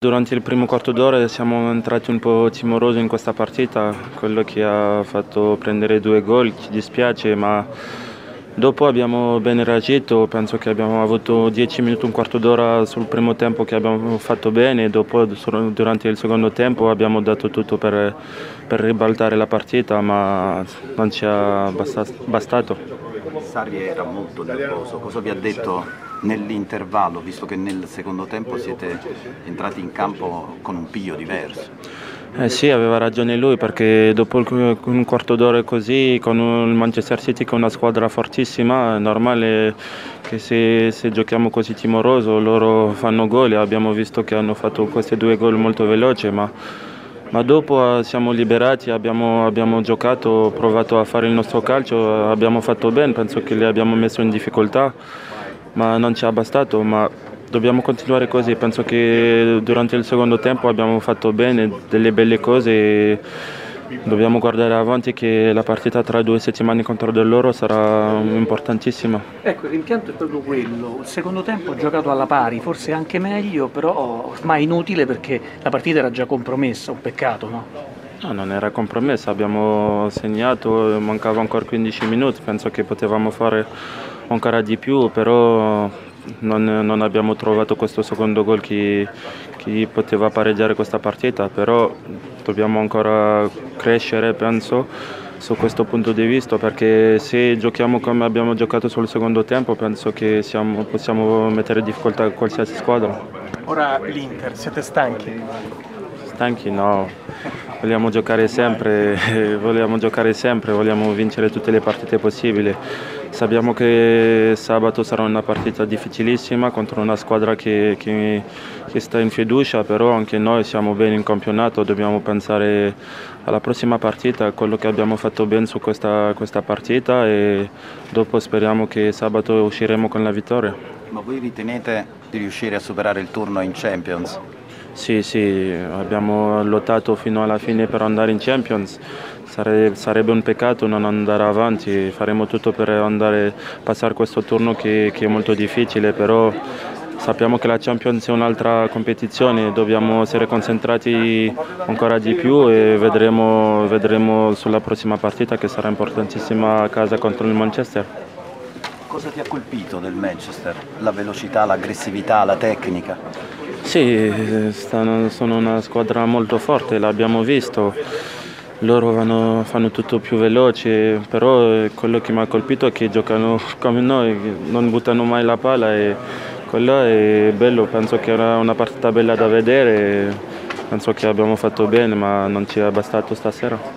Durante il primo quarto d'ora siamo entrati un po' timorosi in questa partita, quello che ha fatto prendere due gol, ci dispiace, ma dopo abbiamo ben reagito, penso che abbiamo avuto 10 minuti, un quarto d'ora sul primo tempo che abbiamo fatto bene, dopo durante il secondo tempo abbiamo dato tutto per, per ribaltare la partita, ma non ci ha bastato. Sarri era molto nervoso, cosa vi ha detto nell'intervallo, visto che nel secondo tempo siete entrati in campo con un piglio diverso? Eh sì, aveva ragione lui perché dopo un quarto d'ora così con il Manchester City che è una squadra fortissima è normale che se, se giochiamo così timoroso loro fanno gol abbiamo visto che hanno fatto questi due gol molto veloci ma ma dopo eh, siamo liberati, abbiamo, abbiamo, giocato, provato a fare il nostro calcio, abbiamo fatto bene, penso che li abbiamo messo in difficoltà, ma non ci è bastato, ma dobbiamo continuare così, penso che durante il secondo tempo abbiamo fatto bene, delle belle cose dobbiamo guardare avanti che la partita tra due settimane contro di loro sarà importantissima. Ecco, il rimpianto è proprio quello. Il secondo tempo ho giocato alla pari, forse anche meglio, però ormai inutile perché la partita era già compromessa, un peccato, no? No, non era compromessa, abbiamo segnato, mancava ancora 15 minuti, penso che potevamo fare ancora di più, però non, non, abbiamo trovato questo secondo gol che, che, poteva pareggiare questa partita, però dobbiamo ancora crescere, penso, su questo punto di vista, perché se giochiamo come abbiamo giocato sul secondo tempo, penso che siamo, possiamo mettere in difficoltà qualsiasi squadra. Ora l'Inter, siete stanchi? Stanchi no, vogliamo giocare sempre, vogliamo giocare sempre, vogliamo vincere tutte le partite possibili. Sappiamo che sabato sarà una partita difficilissima contro una squadra che, che, che, sta in fiducia, però anche noi siamo bene in campionato, dobbiamo pensare alla prossima partita, a quello che abbiamo fatto bene su questa, questa partita e dopo speriamo che sabato usciremo con la vittoria. Ma voi ritenete di riuscire a superare il turno in Champions? Sì, sì, abbiamo lottato fino alla fine per andare in Champions. Sare, sarebbe un peccato non andare avanti, faremo tutto per andare, passare questo turno che, che è molto difficile, però sappiamo che la Champions è un'altra competizione, dobbiamo essere concentrati ancora di più e vedremo, vedremo sulla prossima partita che sarà importantissima a casa contro il Manchester. Cosa ti ha colpito del Manchester? La velocità, l'aggressività, la tecnica? Sì, stanno, sono una squadra molto forte, l'abbiamo visto. Loro vanno, fanno tutto più veloce, però quello che mi ha colpito è che giocano come noi, non buttano mai la palla e quello è bello, penso che era una partita bella da vedere, penso che abbiamo fatto bene ma non ci è bastato stasera.